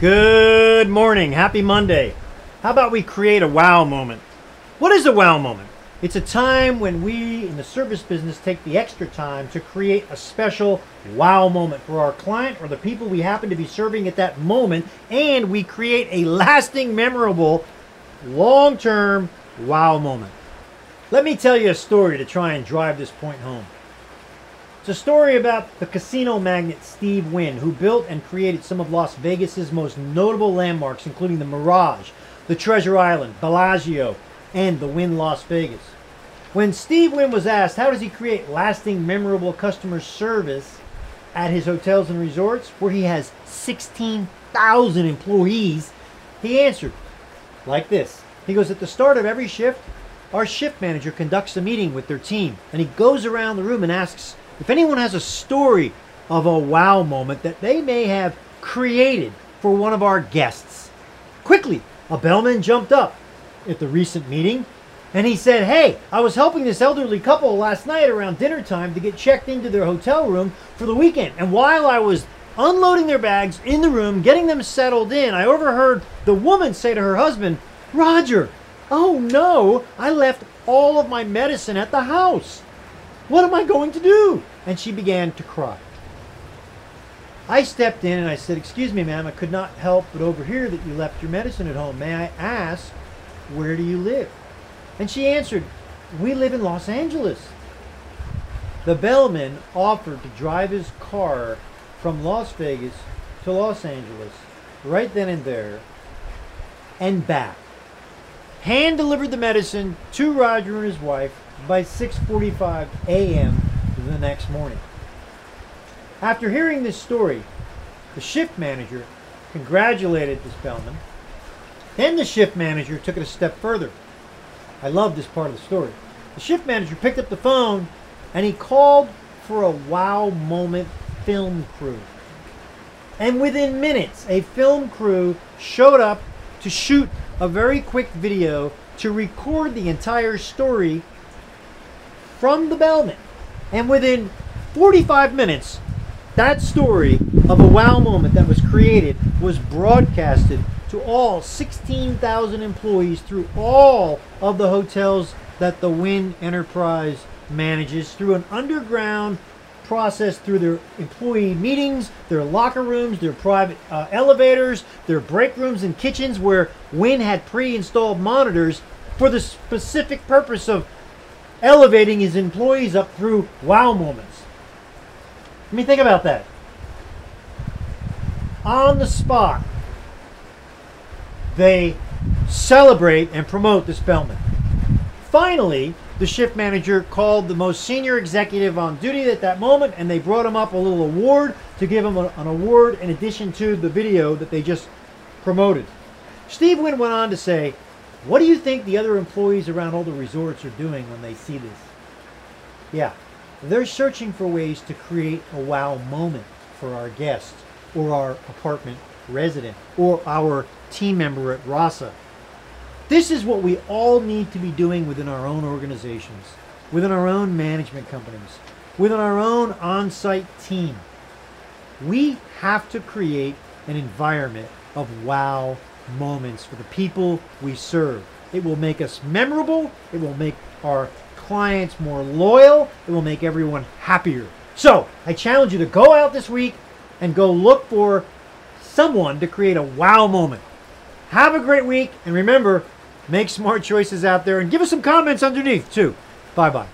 Good morning. Happy Monday. How about we create a wow moment? What is a wow moment? It's a time when we in the service business take the extra time to create a special wow moment for our client or the people we happen to be serving at that moment, and we create a lasting, memorable, long term wow moment. Let me tell you a story to try and drive this point home. It's a story about the casino magnate Steve Wynn, who built and created some of Las Vegas's most notable landmarks, including the Mirage, the Treasure Island, Bellagio, and the Wynn Las Vegas. When Steve Wynn was asked how does he create lasting, memorable customer service at his hotels and resorts, where he has 16,000 employees, he answered like this. He goes, At the start of every shift, our shift manager conducts a meeting with their team, and he goes around the room and asks if anyone has a story of a wow moment that they may have created for one of our guests. Quickly, a bellman jumped up at the recent meeting and he said, Hey, I was helping this elderly couple last night around dinner time to get checked into their hotel room for the weekend. And while I was unloading their bags in the room, getting them settled in, I overheard the woman say to her husband, Roger, oh no, I left all of my medicine at the house. What am I going to do? And she began to cry. I stepped in and I said, Excuse me, ma'am, I could not help but overhear that you left your medicine at home. May I ask, where do you live? And she answered, We live in Los Angeles. The bellman offered to drive his car from Las Vegas to Los Angeles right then and there and back. Hand delivered the medicine to Roger and his wife by 6:45 a.m. the next morning. After hearing this story, the shift manager congratulated this bellman. Then the shift manager took it a step further. I love this part of the story. The shift manager picked up the phone and he called for a wow moment film crew. And within minutes, a film crew showed up to shoot a very quick video to record the entire story from the bellman. And within 45 minutes, that story of a wow moment that was created was broadcasted to all 16,000 employees through all of the hotels that the Wynn Enterprise manages through an underground process through their employee meetings, their locker rooms, their private uh, elevators, their break rooms and kitchens where Wynn had pre-installed monitors for the specific purpose of elevating his employees up through wow moments. Let me think about that. On the spot, they celebrate and promote the Spellman. Finally, the shift manager called the most senior executive on duty at that moment and they brought him up a little award to give him a, an award in addition to the video that they just promoted. Steve Wynn went on to say, What do you think the other employees around all the resorts are doing when they see this? Yeah, they're searching for ways to create a wow moment for our guests or our apartment resident or our team member at RASA. This is what we all need to be doing within our own organizations, within our own management companies, within our own on site team. We have to create an environment of wow moments for the people we serve. It will make us memorable, it will make our clients more loyal, it will make everyone happier. So, I challenge you to go out this week and go look for someone to create a wow moment. Have a great week, and remember, make smart choices out there and give us some comments underneath, too. Bye bye.